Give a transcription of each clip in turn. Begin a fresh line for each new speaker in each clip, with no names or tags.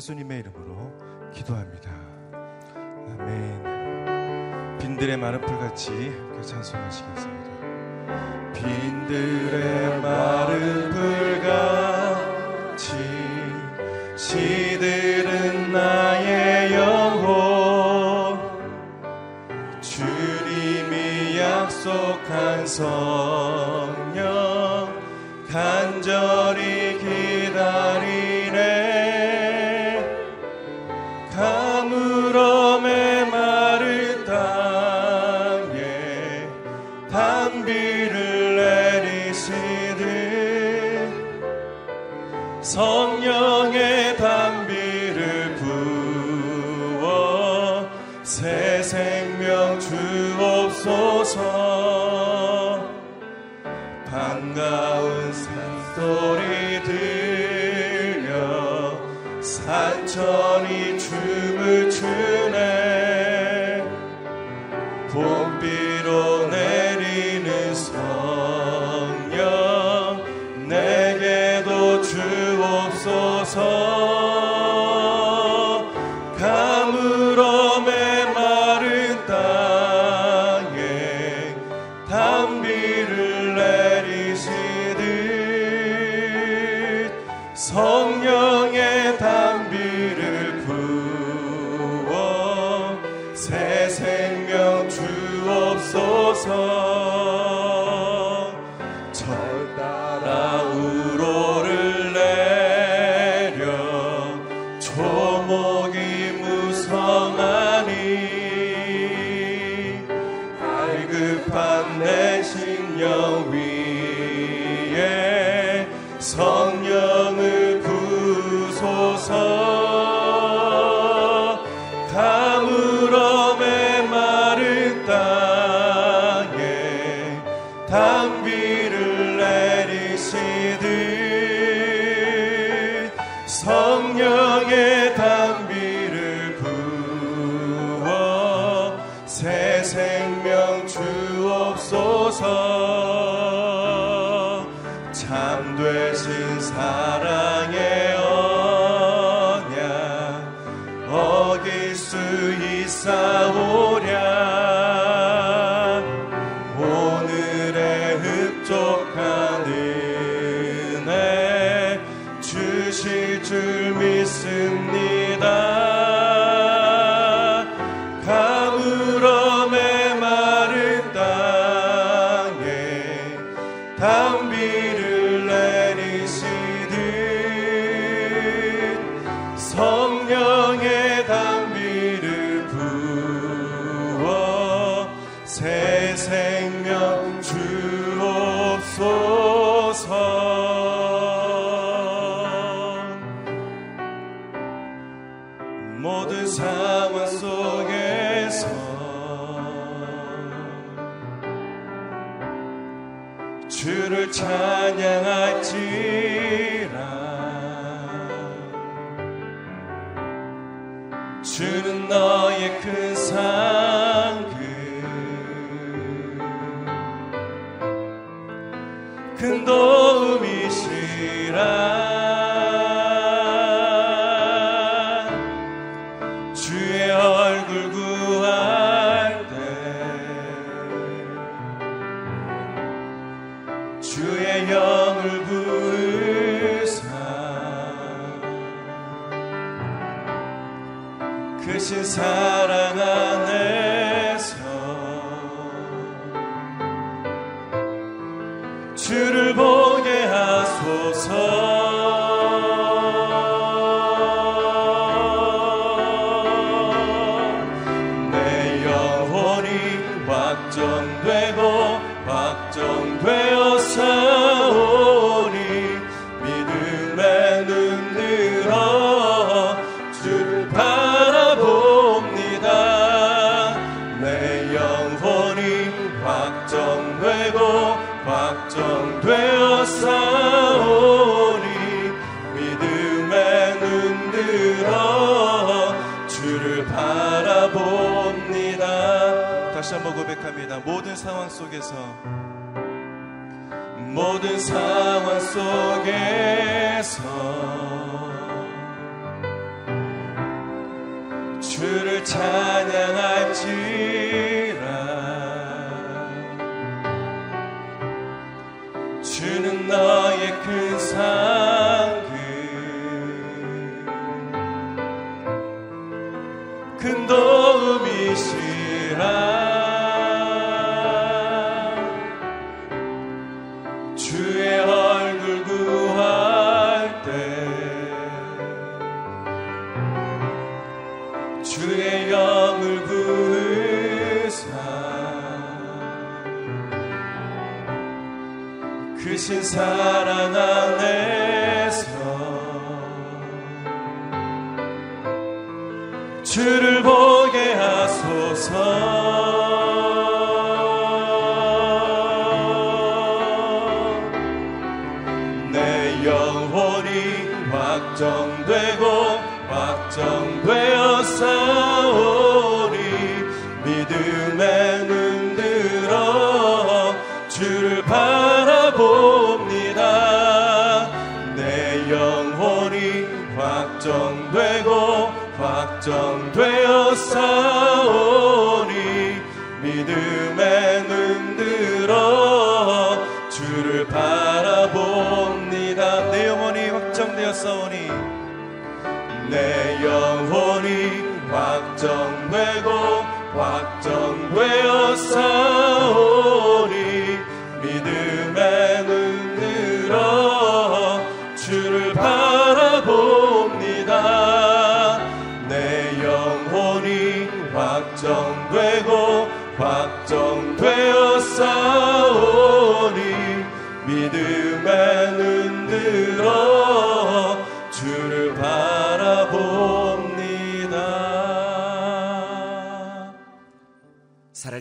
예수님의 이름으로 기도합니다. 아멘. 빈들의 마른 풀같이 찬송하시겠습니다. 빈들의 마른 풀같이 시들은 나의 영혼 주님이 약속한 성령 간절히 기다리 주옵소서 반가운 산소리 들려 산천이 춤을 추 성령. 사랑 안에서 주를 보 고백합니다. 모든 상황 속에서. 모든 상황 속에서. 주를 찬양할지라. 주는 너 확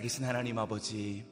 계신 하나님 아버지,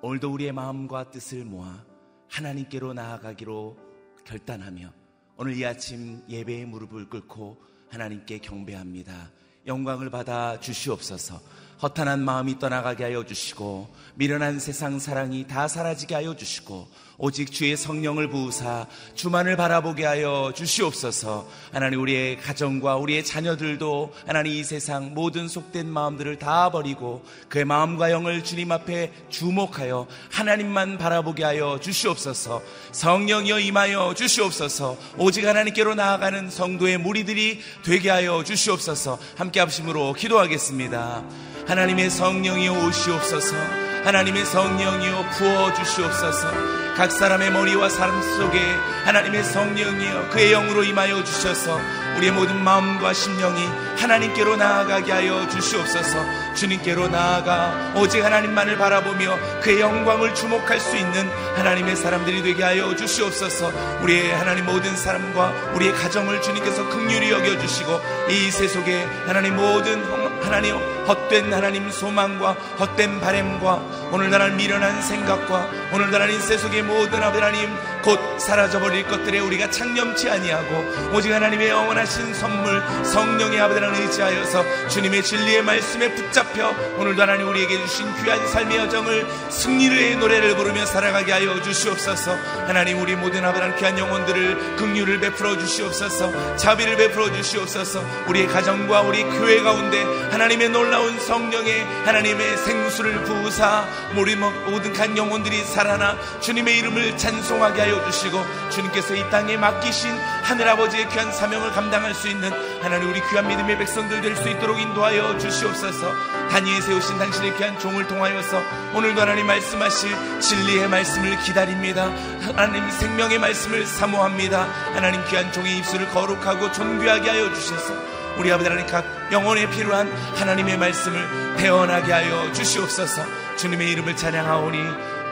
오늘도 우리의 마음과 뜻을 모아 하나님께로 나아가기로 결단하며 오늘 이 아침 예배의 무릎을 꿇고 하나님께 경배합니다. 영광을 받아 주시옵소서. 허탄한 마음이 떠나가게 하여 주시고 미련한 세상 사랑이 다 사라지게 하여 주시고 오직 주의 성령을 부으사 주만을 바라보게 하여 주시옵소서. 하나님 우리의 가정과 우리의 자녀들도 하나님 이 세상 모든 속된 마음들을 다 버리고 그의 마음과 영을 주님 앞에 주목하여 하나님만 바라보게 하여 주시옵소서. 성령이여 임하여 주시옵소서. 오직 하나님께로 나아가는 성도의 무리들이 되게 하여 주시옵소서. 함께 합심으로 기도하겠습니다. 하나님의 성령이여 오시옵소서. 하나님의 성령이여 부어 주시옵소서. 각 사람의 머리와 삶 속에 하나님의 성령이여 그의 영으로 임하여 주셔서 우리의 모든 마음과 심령이 하나님께로 나아가게 하여 주시옵소서. 주님께로 나아가 오직 하나님만을 바라보며 그의 영광을 주목할 수 있는 하나님의 사람들이 되게 하여 주시옵소서. 우리의 하나님 모든 사람과 우리의 가정을 주님께서 극률히 여겨주시고 이 세속에 하나님 모든 하나님 헛된 하나님 소망과 헛된 바램과 오늘날 미련한 생각과 오늘날 인세 속의 모든 하나님 곧 사라져버릴 것들에 우리가 창념치 아니하고 오직 하나님의 영원하신 선물 성령의 아버지를 의지하여서 주님의 진리의 말씀에 붙잡혀 오늘도 하나님 우리에게 주신 귀한 삶의 여정을 승리의 노래를 부르며 살아가게 하여 주시옵소서. 하나님 우리 모든 아버지 귀한 영혼들을 긍휼을 베풀어 주시옵소서. 자비를 베풀어 주시옵소서. 우리의 가정과 우리 교회 가운데 하나님의 놀라운 성령의 하나님의 생수를 부으사 모든 간 영혼들이 살아나 주님의 이름을 찬송하게 하여 주시고 주님께서 이 땅에 맡기신 하늘아버지의 귀한 사명을 감당할 수 있는 하나님 우리 귀한 믿음의 백성들 될 수 있도록 인도하여 주시옵소서. 단위에 세우신 당신의 귀한 종을 통하여서 오늘도 하나님 말씀하실 진리의 말씀을 기다립니다. 하나님 생명의 말씀을 사모합니다. 하나님 귀한 종의 입술을 거룩하고 존귀하게 하여 주셔서 우리 아버지 하나님 각 영혼에 필요한 하나님의 말씀을 태어나게 하여 주시옵소서. 주님의 이름을 찬양하오니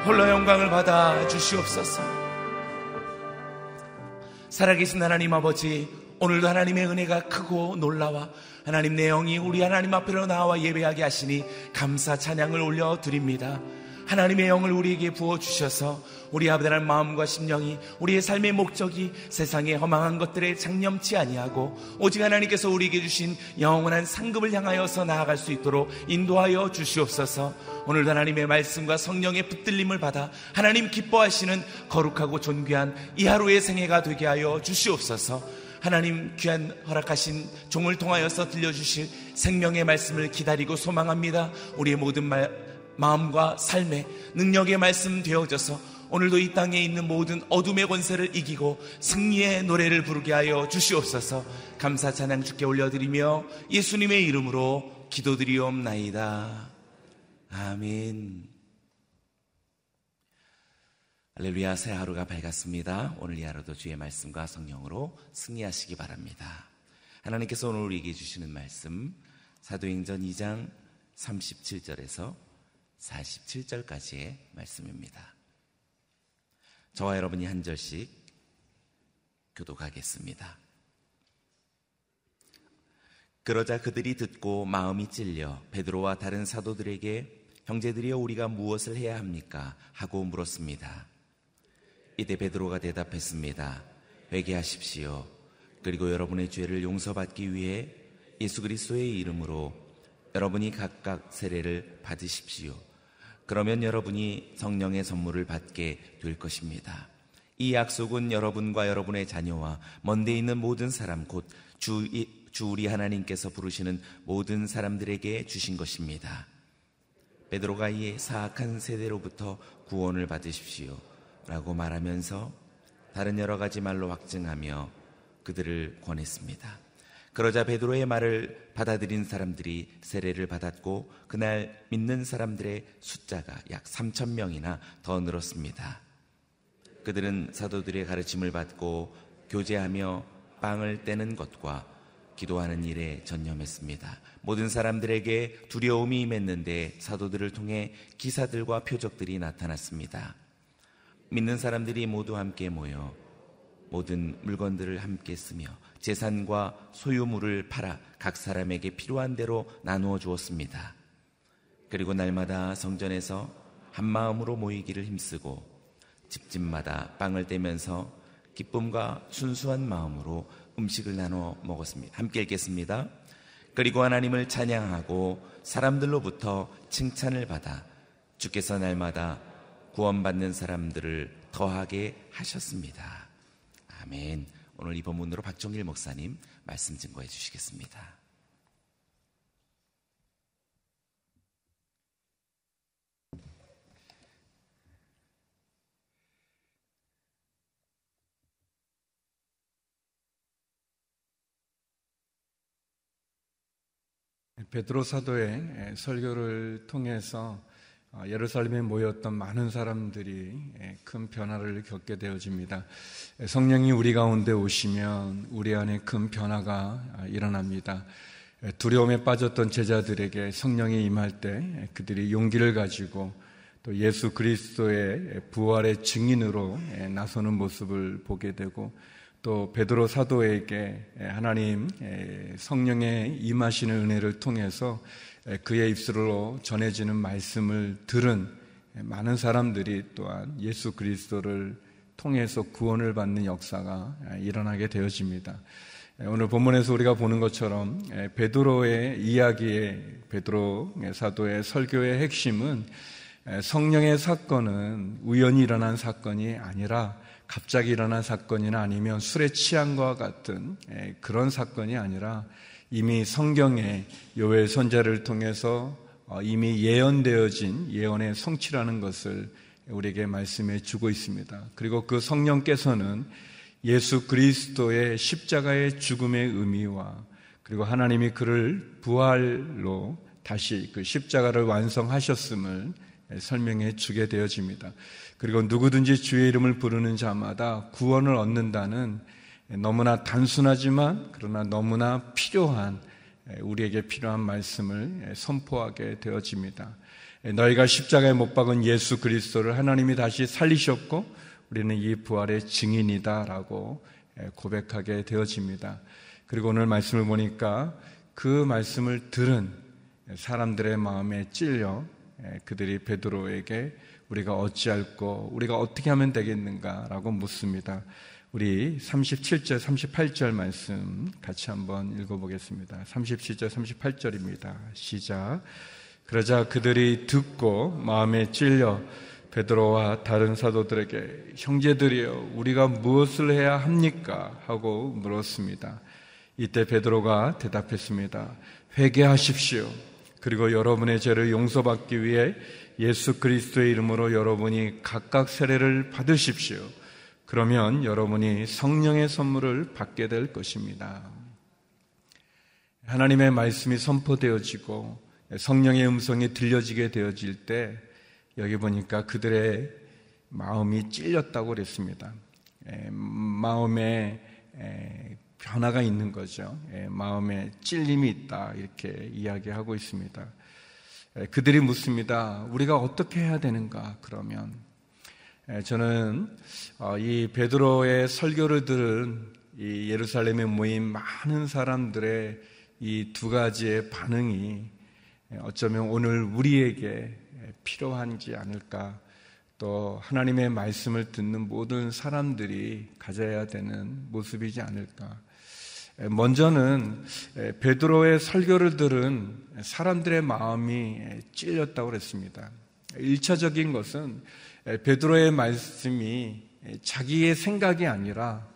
홀로 영광을 받아 주시옵소서 살아계신 하나님 아버지, 오늘도 하나님의 은혜가 크고 놀라와 하나님 내 영이 우리 하나님 앞으로 나와 예배하게 하시니 감사 찬양을 올려 드립니다. 하나님의 영을 우리에게 부어 주셔서 우리 아버지의 마음과 심령이 우리의 삶의 목적이 세상의 허망한 것들에 장념치 아니하고 오직 하나님께서 우리에게 주신 영원한 상급을 향하여서 나아갈 수 있도록 인도하여 주시옵소서. 오늘 하나님의 말씀과 성령의 붙들림을 받아 하나님 기뻐하시는 거룩하고 존귀한 이 하루의 생애가 되게 하여 주시옵소서. 하나님 귀한 허락하신 종을 통하여서 들려주실 생명의 말씀을 기다리고 소망합니다. 우리의 모든 말, 마음과 삶에 능력의 말씀 되어져서 오늘도 이 땅에 있는 모든 어둠의 권세를 이기고 승리의 노래를 부르게 하여 주시옵소서 감사 찬양 주께 올려드리며 예수님의 이름으로 기도드리옵나이다. 아멘. 할렐루야 새 하루가 밝았습니다. 오늘 이 하루도 주의 말씀과 성령으로 승리하시기 바랍니다. 하나님께서 오늘 우리에게 주시는 말씀 사도행전 2장 37절에서 47절까지의 말씀입니다. 저와 여러분이 한 절씩 교독하겠습니다. 그러자 그들이 듣고 마음이 찔려 베드로와 다른 사도들에게 형제들이여 우리가 무엇을 해야 합니까? 하고 물었습니다. 이때 베드로가 대답했습니다. 회개하십시오. 그리고 여러분의 죄를 용서받기 위해 예수 그리스도의 이름으로 여러분이 각각 세례를 받으십시오. 그러면 여러분이 성령의 선물을 받게 될 것입니다. 이 약속은 여러분과 여러분의 자녀와 먼데 있는 모든 사람 곧 주, 주 우리 하나님께서 부르시는 모든 사람들에게 주신 것입니다. 베드로가 이 사악한 세대로부터 구원을 받으십시오. 라고 말하면서 다른 여러 가지 말로 확증하며 그들을 권했습니다. 그러자 베드로의 말을 받아들인 사람들이 세례를 받았고 그날 믿는 사람들의 숫자가 약 3천 명이나 더 늘었습니다. 그들은 사도들의 가르침을 받고 교제하며 빵을 떼는 것과 기도하는 일에 전념했습니다. 모든 사람들에게 두려움이 임했는데 사도들을 통해 기사들과 표적들이 나타났습니다. 믿는 사람들이 모두 함께 모여 모든 물건들을 함께 쓰며 재산과 소유물을 팔아 각 사람에게 필요한 대로 나누어 주었습니다. 그리고 날마다 성전에서 한 마음으로 모이기를 힘쓰고 집집마다 빵을 떼면서 기쁨과 순수한 마음으로 음식을 나눠 먹었습니다. 함께 읽겠습니다. 그리고 하나님을 찬양하고 사람들로부터 칭찬을 받아 주께서 날마다 구원받는 사람들을 더하게 하셨습니다. 아멘. 오늘 이 본문으로 박종일 목사님 말씀 증거해 주시겠습니다.
베드로 사도의 설교를 통해서 어, 예루살렘에 모였던 많은 사람들이 예, 큰 변화를 겪게 되어집니다. 예, 성령이 우리 가운데 오시면 우리 안에 큰 변화가 아, 일어납니다. 예, 두려움에 빠졌던 제자들에게 성령이 임할 때 그들이 용기를 가지고 또 예수 그리스도의 부활의 증인으로 나서는 모습을 보게 되고 또 베드로 사도에게 하나님 성령의 임하시는 은혜를 통해서 그의 입술로 전해지는 말씀을 들은 많은 사람들이 또한 예수 그리스도를 통해서 구원을 받는 역사가 일어나게 되어집니다. 오늘 본문에서 우리가 보는 것처럼 베드로의 이야기의 베드로 사도의 설교의 핵심은 성령의 사건은 우연히 일어난 사건이 아니라 갑자기 일어난 사건이나 아니면 술에 취한 것과 같은 그런 사건이 아니라 이미 성경에 요엘 선자를 통해서 어, 이미 예언되어진 예언의 성취라는 것을 우리에게 말씀해 주고 있습니다. 그리고 그 성령께서는 예수 그리스도의 십자가의 죽음의 의미와 그리고 하나님이 그를 부활로 다시 그 십자가를 완성하셨음을 설명해 주게 되어집니다. 그리고 누구든지 주의 이름을 부르는 자마다 구원을 얻는다는 너무나 단순하지만 그러나 너무나 필요한 우리에게 필요한 말씀을 선포하게 되어집니다. 너희가 십자가에 못 박은 예수 그리스도를 하나님이 다시 살리셨고 우리는 이 부활의 증인이다라고 고백하게 되어집니다. 그리고 오늘 말씀을 보니까 그 말씀을 들은 사람들의 마음에 찔려 그들이 베드로에게 우리가 어찌할고 우리가 어떻게 하면 되겠는가라고 묻습니다. 우리 37절, 38절 말씀 같이 한번 읽어보겠습니다. 37절, 38절입니다. 시작. 그러자 그들이 듣고 마음에 찔려 베드로와 다른 사도들에게 형제들이여 우리가 무엇을 해야 합니까? 하고 물었습니다. 이때 베드로가 대답했습니다. 회개하십시오. 그리고 여러분의 죄를 용서받기 위해 예수 그리스도의 이름으로 여러분이 각각 세례를 받으십시오. 그러면 여러분이 성령의 선물을 받게 될 것입니다. 하나님의 말씀이 선포되어지고 성령의 음성이 들려지게 되어질 때 여기 보니까 그들의 마음이 찔렸다고 그랬습니다. 마음에 변화가 있는 거죠. 마음에 찔림이 있다 이렇게 이야기하고 있습니다. 그들이 묻습니다. 우리가 어떻게 해야 되는가? 그러면 저는 어, 이 베드로의 설교를 들은 이 예루살렘에 모인 많은 사람들의 이 두 가지의 반응이 어쩌면 오늘 우리에게 필요한지 않을까 또 하나님의 말씀을 듣는 모든 사람들이 가져야 되는 모습이지 않을까. 먼저는 베드로의 설교를 들은 사람들의 마음이 찔렸다고 그랬습니다. 1차적인 것은 베드로의 말씀이 자기의 생각이 아니라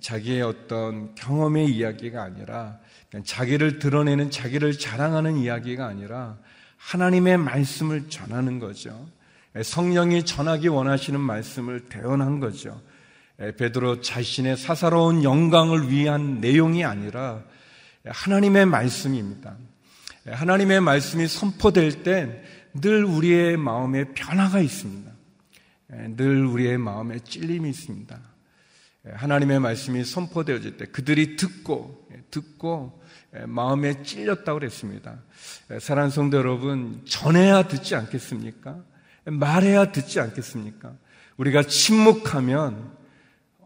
자기의 어떤 경험의 이야기가 아니라 자기를 드러내는 자기를 자랑하는 이야기가 아니라 하나님의 말씀을 전하는 거죠. 성령이 전하기 원하시는 말씀을 대언한 거죠. 베드로 자신의 사사로운 영광을 위한 내용이 아니라 하나님의 말씀입니다. 하나님의 말씀이 선포될 때늘 우리의 마음에 변화가 있습니다. 늘 우리의 마음에 찔림이 있습니다. 하나님의 말씀이 선포되어질 때 그들이 듣고 듣고 마음에 찔렸다고 그랬습니다. 사랑 성도 여러분, 전해야 듣지 않겠습니까? 말해야 듣지 않겠습니까? 우리가 침묵하면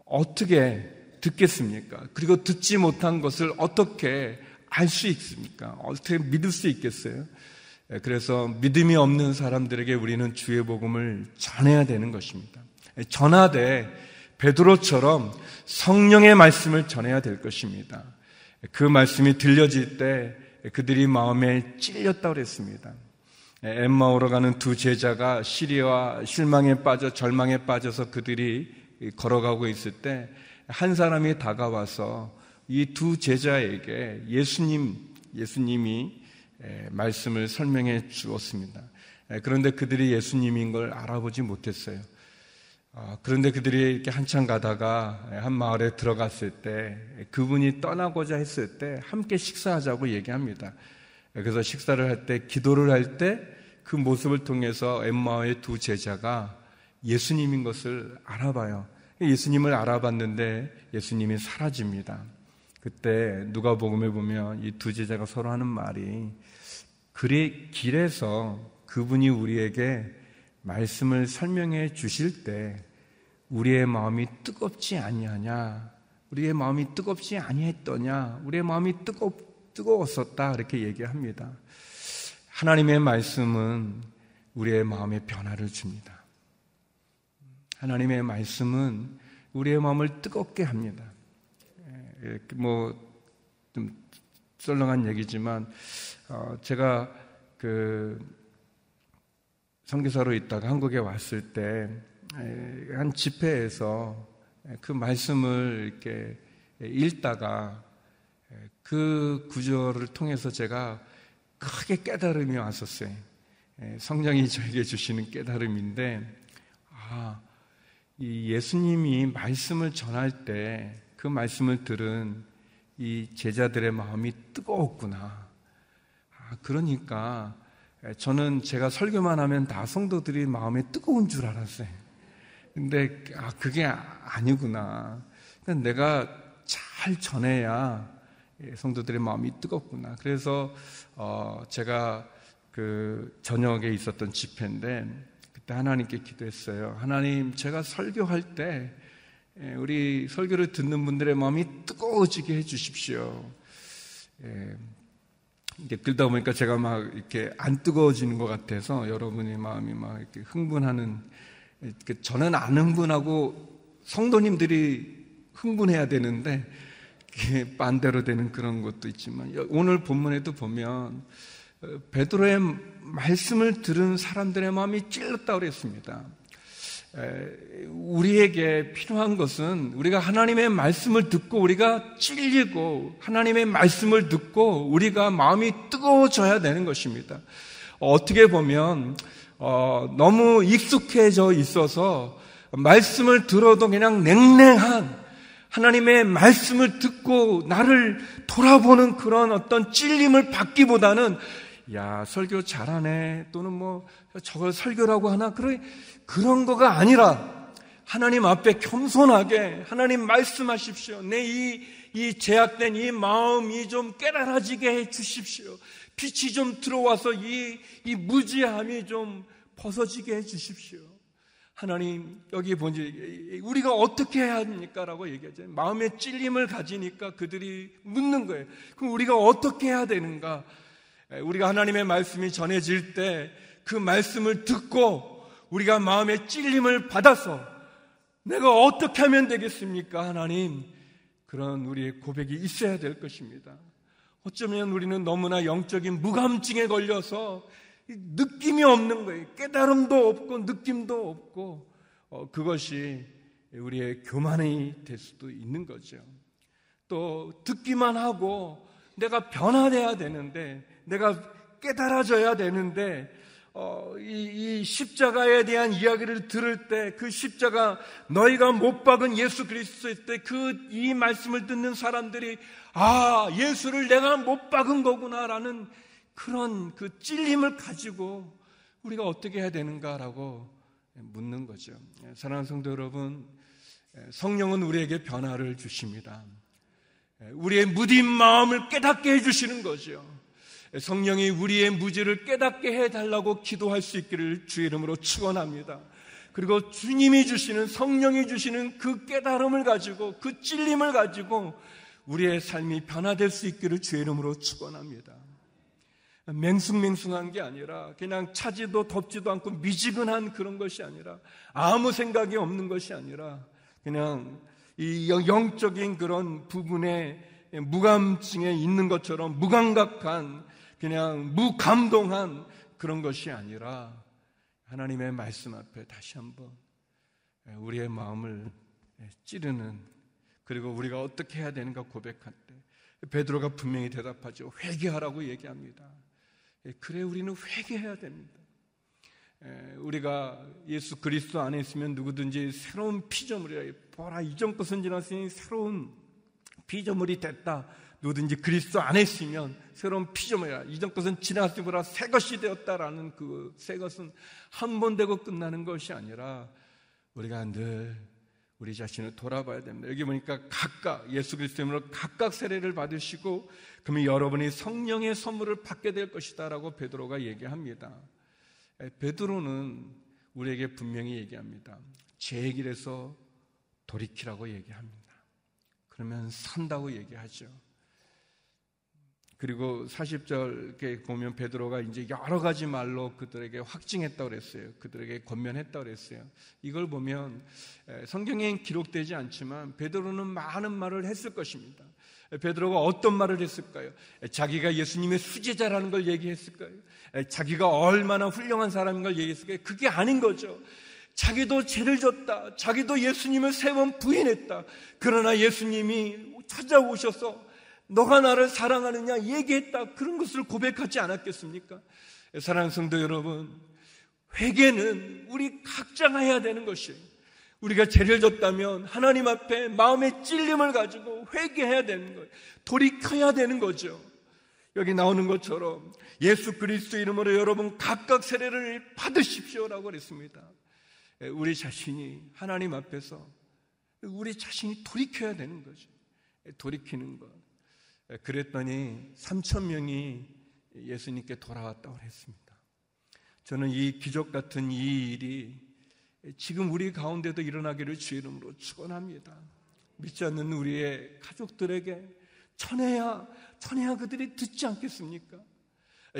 어떻게 듣겠습니까? 그리고 듣지 못한 것을 어떻게 알 수 있습니까? 어떻게 믿을 수 있겠어요? 그래서 믿음이 없는 사람들에게 우리는 주의 복음을 전해야 되는 것입니다. 전하되 베드로처럼 성령의 말씀을 전해야 될 것입니다. 그 말씀이 들려질 때 그들이 마음에 찔렸다고 그랬습니다. 엠마오로 가는 두 제자가 시리와 실망에 빠져 절망에 빠져서 그들이 걸어가고 있을 때 한 사람이 다가와서 이 두 제자에게 예수님 예수님이 말씀을 설명해 주었습니다. 그런데 그들이 예수님인 걸 알아보지 못했어요. 아, 그런데 그들이 이렇게 한참 가다가 한 마을에 들어갔을 때 그분이 떠나고자 했을 때 함께 식사하자고 얘기합니다. 그래서 식사를 할 때 기도를 할 때 그 모습을 통해서 엠마의 두 제자가 예수님인 것을 알아봐요. 예수님을 알아봤는데 예수님이 사라집니다. 그때 누가 복음에 보면 이 두 제자가 서로 하는 말이 그리 길에서 그분이 우리에게 말씀을 설명해 주실 때 우리의 마음이 뜨겁지 아니하냐? 우리의 마음이 뜨겁지 아니했더냐? 우리의 마음이 뜨겁 뜨거웠었다 이렇게 얘기합니다. 하나님의 말씀은 우리의 마음에 변화를 줍니다. 하나님의 말씀은 우리의 마음을 뜨겁게 합니다. 예, 뭐좀 썰렁한 얘기지만 어, 제가 그 선교사로 있다가 한국에 왔을 때 한 집회에서 그 말씀을 이렇게 읽다가 그 구절을 통해서 제가 크게 깨달음이 왔었어요. 성령이 저에게 주시는 깨달음인데, 아, 이 예수님이 말씀을 전할 때 그 말씀을 들은 이 제자들의 마음이 뜨거웠구나. 아, 그러니까 저는 제가 설교만 하면 다 성도들이 마음에 뜨거운 줄 알았어요. 근데 아 그게 아니구나. 내가 잘 전해야 성도들의 마음이 뜨겁구나. 그래서 어 제가 그 저녁에 있었던 집회인데 그때 하나님께 기도했어요. 하나님, 제가 설교할 때 우리 설교를 듣는 분들의 마음이 뜨거워지게 해주십시오. 예, 이제 들다 보니까 제가 막 이렇게 안 뜨거워지는 것 같아서 여러분의 마음이 막 이렇게 흥분하는 저는 안 흥분하고 성도님들이 흥분해야 되는데 반대로 되는 그런 것도 있지만 오늘 본문에도 보면 베드로의 말씀을 들은 사람들의 마음이 찔렀다고 그랬습니다. 우리에게 필요한 것은 우리가 하나님의 말씀을 듣고 우리가 찔리고 하나님의 말씀을 듣고 우리가 마음이 뜨거워져야 되는 것입니다. 어떻게 보면 어, 너무 익숙해져 있어서 말씀을 들어도 그냥 냉랭한 하나님의 말씀을 듣고 나를 돌아보는 그런 어떤 찔림을 받기보다는 야 설교 잘하네 또는 뭐 저걸 설교라고 하나 그런 그런 거가 아니라 하나님 앞에 겸손하게 하나님 말씀하십시오. 내 이 이 제약된 이 마음이 좀 깨달아지게 해 주십시오. 빛이 좀 들어와서 이, 이 무지함이 좀 벗어지게 해 주십시오. 하나님, 여기 보니, 우리가 어떻게 해야 합니까? 라고 얘기하죠. 마음의 찔림을 가지니까 그들이 묻는 거예요. 그럼 우리가 어떻게 해야 되는가? 우리가 하나님의 말씀이 전해질 때 그 말씀을 듣고 우리가 마음의 찔림을 받아서 내가 어떻게 하면 되겠습니까? 하나님. 그런 우리의 고백이 있어야 될 것입니다. 어쩌면 우리는 너무나 영적인 무감증에 걸려서 느낌이 없는 거예요. 깨달음도 없고 느낌도 없고 어, 그것이 우리의 교만이 될 수도 있는 거죠. 또 듣기만 하고 내가 변화돼야 되는데 내가 깨달아져야 되는데 어, 이, 이, 십자가에 대한 이야기를 들을 때 그 십자가 너희가 못 박은 예수 그리스도일 때 그 이 말씀을 듣는 사람들이 아 예수를 내가 못 박은 거구나라는 그런 그 찔림을 가지고 우리가 어떻게 해야 되는가라고 묻는 거죠. 사랑하는 성도 여러분, 성령은 우리에게 변화를 주십니다. 우리의 무딘 마음을 깨닫게 해주시는 거죠. 성령이 우리의 무지를 깨닫게 해달라고 기도할 수 있기를 주의 이름으로 축원합니다. 그리고 주님이 주시는 성령이 주시는 그 깨달음을 가지고 그 찔림을 가지고 우리의 삶이 변화될 수 있기를 주의 이름으로 축원합니다. 맹숭맹숭한 게 아니라 그냥 차지도 덥지도 않고 미지근한 그런 것이 아니라 아무 생각이 없는 것이 아니라 그냥 이 영적인 그런 부분에 무감증에 있는 것처럼 무감각한 그냥 무감동한 그런 것이 아니라 하나님의 말씀 앞에 다시 한번 우리의 마음을 찌르는 그리고 우리가 어떻게 해야 되는가 고백할 때 베드로가 분명히 대답하죠. 회개하라고 얘기합니다. 예, 그래 우리는 회개해야 됩니다. 예, 우리가 예수 그리스도 안에 있으면 누구든지 새로운 피조물이라 보라 이전 것은 지났으니 새로운 피조물이 됐다. 누구든지 그리스도 안에 있으면 새로운 피조물이라 이전 것은 지나갔으니 보라 새 것이 되었다라는 그 새 것은 한 번 되고 끝나는 것이 아니라 우리가 늘 우리 자신을 돌아봐야 됩니다. 여기 보니까 각각 예수 그리스도로 각각 세례를 받으시고 그러면 여러분이 성령의 선물을 받게 될 것이다라고 베드로가 얘기합니다. 베드로는 우리에게 분명히 얘기합니다. 제 길에서 돌이키라고 얘기합니다. 그러면 산다고 얘기하죠. 그리고 40절에 보면 베드로가 이제 여러 가지 말로 그들에게 확증했다고 그랬어요. 그들에게 권면했다고 그랬어요. 이걸 보면 성경에 기록되지 않지만 베드로는 많은 말을 했을 것입니다. 베드로가 어떤 말을 했을까요? 자기가 예수님의 수제자라는 걸 얘기했을까요? 자기가 얼마나 훌륭한 사람인 걸 얘기했을까요? 그게 아닌 거죠. 자기도 죄를 졌다. 자기도 예수님을 세 번 부인했다. 그러나 예수님이 찾아오셔서 너가 나를 사랑하느냐 얘기했다. 그런 것을 고백하지 않았겠습니까? 사랑하는 성도 여러분, 회개는 우리 각자가 해야 되는 것이에요. 우리가 죄를 졌다면 하나님 앞에 마음의 찔림을 가지고 회개해야 되는 거예요. 돌이켜야 되는 거죠. 여기 나오는 것처럼 예수 그리스도 이름으로 여러분 각각 세례를 받으십시오라고 그랬습니다. 우리 자신이 하나님 앞에서 우리 자신이 돌이켜야 되는 거죠. 돌이키는 것. 그랬더니 3천 명이 예수님께 돌아왔다고 했습니다. 저는 이 기적 같은 이 일이 지금 우리 가운데도 일어나기를 주의 이름으로 축원합니다. 믿지 않는 우리의 가족들에게 전해야 전해야 그들이 듣지 않겠습니까?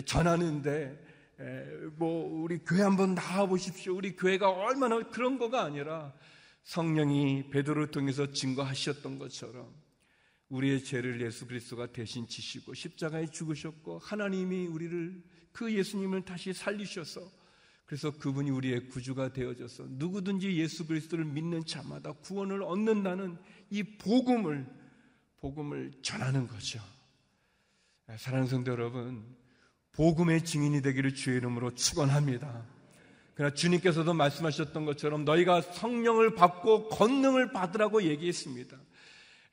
전하는데 뭐 우리 교회 한번 나와 보십시오. 우리 교회가 얼마나 그런 거가 아니라 성령이 베드로를 통해서 증거하셨던 것처럼 우리의 죄를 예수 그리스도가 대신 지시고 십자가에 죽으셨고 하나님이 우리를 그 예수님을 다시 살리셔서 그래서 그분이 우리의 구주가 되어져서 누구든지 예수 그리스도를 믿는 자마다 구원을 얻는다는 이 복음을 복음을 전하는 거죠. 사랑하는 성도 여러분, 복음의 증인이 되기를 주의 이름으로 축원합니다. 그러나 주님께서도 말씀하셨던 것처럼 너희가 성령을 받고 권능을 받으라고 얘기했습니다.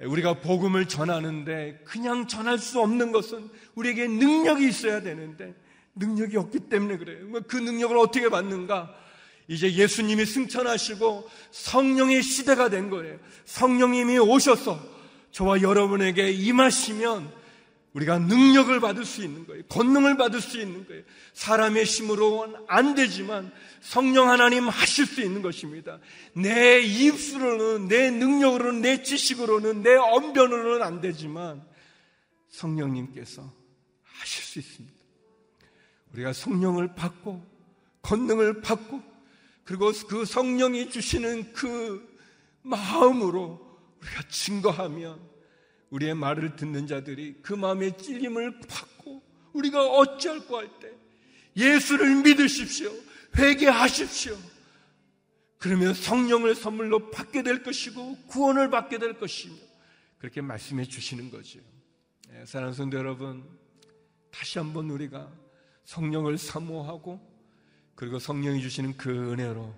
우리가 복음을 전하는데 그냥 전할 수 없는 것은 우리에게 능력이 있어야 되는데 능력이 없기 때문에 그래요. 뭐그 능력을 어떻게 받는가? 이제 예수님이 승천하시고 성령의 시대가 된 거예요. 성령님이 오셔서 저와 여러분에게 임하시면 우리가 능력을 받을 수 있는 거예요. 권능을 받을 수 있는 거예요. 사람의 힘으로는 안 되지만 성령 하나님 하실 수 있는 것입니다. 내 입술로는, 내 능력으로는, 내 지식으로는, 내 언변으로는 안 되지만 성령님께서 하실 수 있습니다. 우리가 성령을 받고, 권능을 받고, 그리고 그 성령이 주시는 그 마음으로 우리가 증거하면 우리의 말을 듣는 자들이 그 마음의 찔림을 받고 우리가 어찌할까 할때 예수를 믿으십시오. 회개하십시오. 그러면 성령을 선물로 받게 될 것이고 구원을 받게 될 것이며 그렇게 말씀해 주시는 거죠. 네, 사랑하는 성도 여러분, 다시 한번 우리가 성령을 사모하고 그리고 성령이 주시는 그 은혜로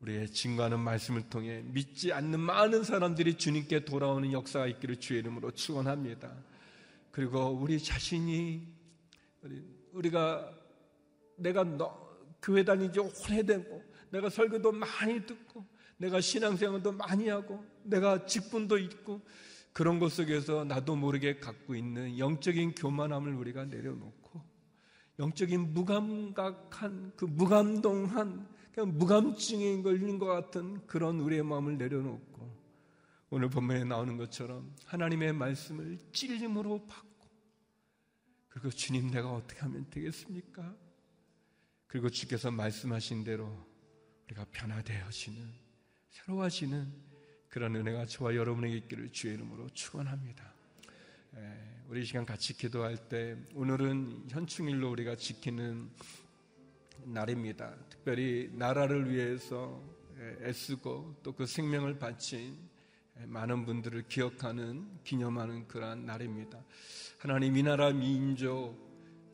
우리의 증거하는 말씀을 통해 믿지 않는 많은 사람들이 주님께 돌아오는 역사가 있기를 주의 이름으로 축원합니다. 그리고 우리 자신이 우리가 내가 너, 교회 다니지 오래되고 내가 설교도 많이 듣고 내가 신앙생활도 많이 하고 내가 직분도 있고 그런 것 속에서 나도 모르게 갖고 있는 영적인 교만함을 우리가 내려놓고 영적인 무감각한 그 무감동한 무감증에 걸린 것 같은 그런 우리의 마음을 내려놓고 오늘 본문에 나오는 것처럼 하나님의 말씀을 찔림으로 받고 그리고 주님 내가 어떻게 하면 되겠습니까? 그리고 주께서 말씀하신 대로 우리가 변화되어지는 새로워지는 그런 은혜가 저와 여러분에게 있기를 주의 이름으로 축원합니다. 우리 시간 같이 기도할 때 오늘은 현충일로 우리가 지키는 날입니다. 특별히 나라를 위해서 애쓰고 또 그 생명을 바친 많은 분들을 기억하는 기념하는 그러한 날입니다. 하나님 이 나라 민족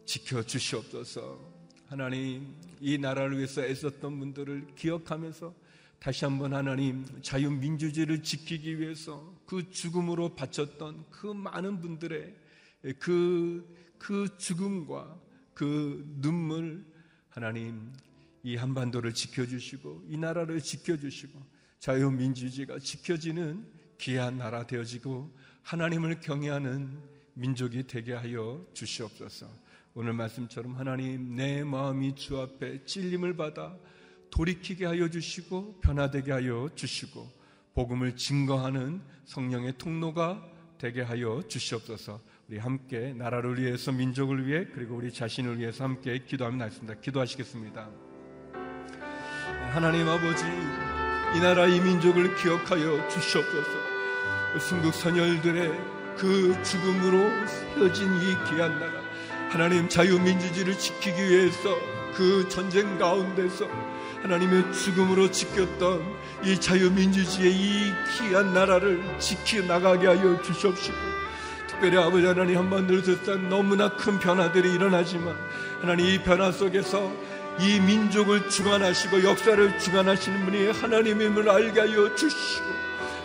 지켜 주시옵소서. 하나님 이 나라를 위해서 애썼던 분들을 기억하면서 다시 한번 하나님 자유민주주의를 지키기 위해서 그 죽음으로 바쳤던 그 많은 분들의 그, 그 죽음과 그 눈물 하나님 이 한반도를 지켜주시고 이 나라를 지켜주시고 자유민주주의가 지켜지는 귀한 나라 되어지고 하나님을 경외하는 민족이 되게 하여 주시옵소서. 오늘 말씀처럼 하나님 내 마음이 주 앞에 찔림을 받아 돌이키게 하여 주시고 변화되게 하여 주시고 복음을 증거하는 성령의 통로가 되게 하여 주시옵소서. 우리 함께 나라를 위해서 민족을 위해 그리고 우리 자신을 위해서 함께 기도하면 낫습니다. 기도하시겠습니다. 하나님 아버지 이 나라 이 민족을 기억하여 주시옵소서. 순국 선열들의 그 죽음으로 헤어진 이 귀한 나라 하나님 자유민주주의를 지키기 위해서 그 전쟁 가운데서 하나님의 죽음으로 지켰던 이 자유민주주의의 이 귀한 나라를 지켜 나가게 하여 주시옵시고 특별히 아버지 하나님 한번 늘었던 너무나 큰 변화들이 일어나지만 하나님 이 변화 속에서 이 민족을 주관하시고 역사를 주관하시는 분이 하나님임을 알게 하여 주시고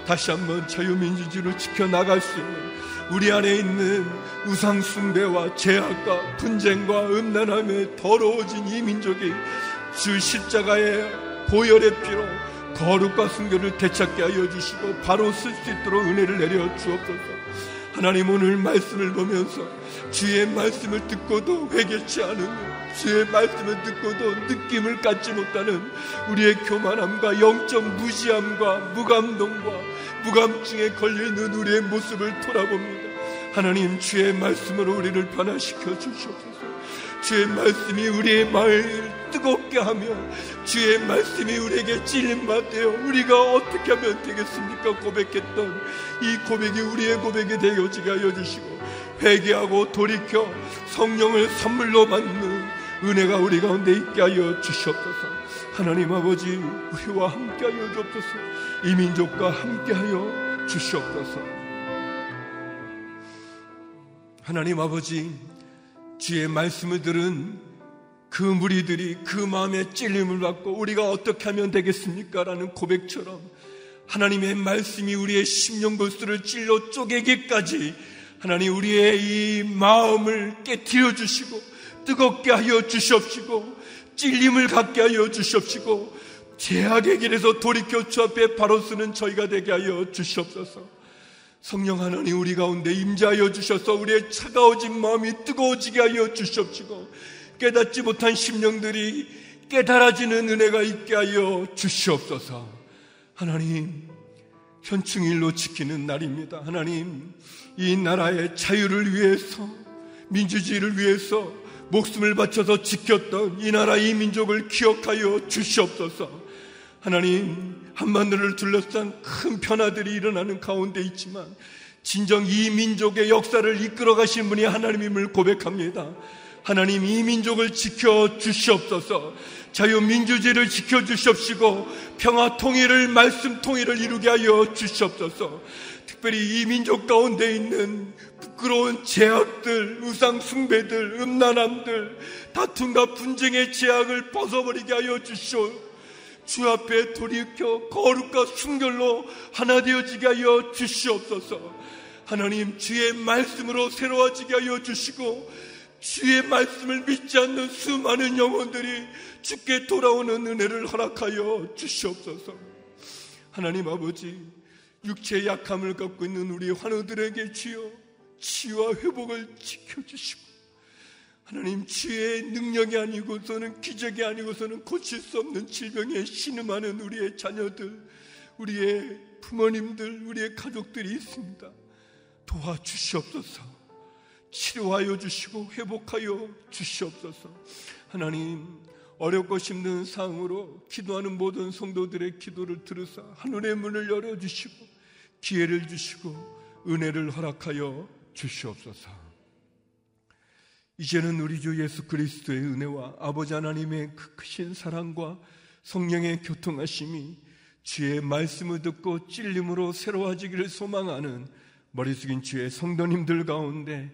다시 한번 자유민주주의를 지켜나갈 수 있는 우리 안에 있는 우상숭배와 죄악과 분쟁과 음란함에 더러워진 이 민족이 주 십자가의 보혈의 피로 거룩과 순결을 되찾게 하여 주시고 바로 쓸 수 있도록 은혜를 내려 주옵소서. 하나님 오늘 말씀을 보면서 주의 말씀을 듣고도 회개치 않은 주의 말씀을 듣고도 느낌을 갖지 못하는 우리의 교만함과 영적 무지함과 무감동과 무감증에 걸려있는 우리의 모습을 돌아봅니다. 하나님 주의 말씀으로 우리를 변화시켜 주시옵소서. 주의 말씀이 우리의 마음을 뜨겁게 하며 주의 말씀이 우리에게 찔림받 되어 우리가 어떻게 하면 되겠습니까? 고백했던 이 고백이 우리의 고백이 되어지게 하여 주시고 회개하고 돌이켜 성령을 선물로 받는 은혜가 우리 가운데 있게 하여 주시옵소서. 하나님 아버지 우리와 함께 하여 주옵소서. 이 민족과 함께 하여 주시옵소서. 하나님 아버지, 주의 말씀을 들은 그 무리들이 그 마음에 찔림을 받고 우리가 어떻게 하면 되겠습니까? 라는 고백처럼 하나님의 말씀이 우리의 심령 골수를 찔러 쪼개기까지 하나님 우리의 이 마음을 깨뜨려 주시고 뜨겁게 하여 주시옵시고 찔림을 갖게 하여 주시옵시고 제약의 길에서 돌이켜 주 앞에 바로 쓰는 저희가 되게 하여 주시옵소서. 성령 하나님 우리 가운데 임재하여 주셔서 우리의 차가워진 마음이 뜨거워지게 하여 주시옵시고 깨닫지 못한 심령들이 깨달아지는 은혜가 있게 하여 주시옵소서. 하나님 현충일로 지키는 날입니다. 하나님 이 나라의 자유를 위해서 민주주의를 위해서 목숨을 바쳐서 지켰던 이 나라 이 민족을 기억하여 주시옵소서. 하나님 한반도를 둘러싼 큰 변화들이 일어나는 가운데 있지만 진정 이 민족의 역사를 이끌어 가신 분이 하나님임을 고백합니다. 하나님 이 민족을 지켜 주시옵소서. 자유민주주의를 지켜 주시옵시고 평화 통일을 말씀 통일을 이루게 하여 주시옵소서. 특별히 이 민족 가운데 있는 부끄러운 제약들, 우상 숭배들, 음란함들, 다툼과 분쟁의 제약을 벗어버리게 하여 주시옵소서. 주 앞에 돌이켜 거룩과 순결로 하나 되어지게 하여 주시옵소서. 하나님 주의 말씀으로 새로워지게 하여 주시고 주의 말씀을 믿지 않는 수많은 영혼들이 주께 돌아오는 은혜를 허락하여 주시옵소서. 하나님 아버지 육체의 약함을 갖고 있는 우리 환우들에게 주여 치유와 회복을 지켜주시고 하나님 주의 능력이 아니고서는 기적이 아니고서는 고칠 수 없는 질병에 신음하는 우리의 자녀들, 우리의 부모님들, 우리의 가족들이 있습니다. 도와주시옵소서. 치료하여 주시고 회복하여 주시옵소서. 하나님 어렵고 힘든 상황으로 기도하는 모든 성도들의 기도를 들으사 하늘의 문을 열어 주시고 기회를 주시고 은혜를 허락하여 주시옵소서. 이제는 우리 주 예수 그리스도의 은혜와 아버지 하나님의 그 크신 사랑과 성령의 교통하심이 주의 말씀을 듣고 찔림으로 새로워지기를 소망하는 머리 숙인 주의 성도님들 가운데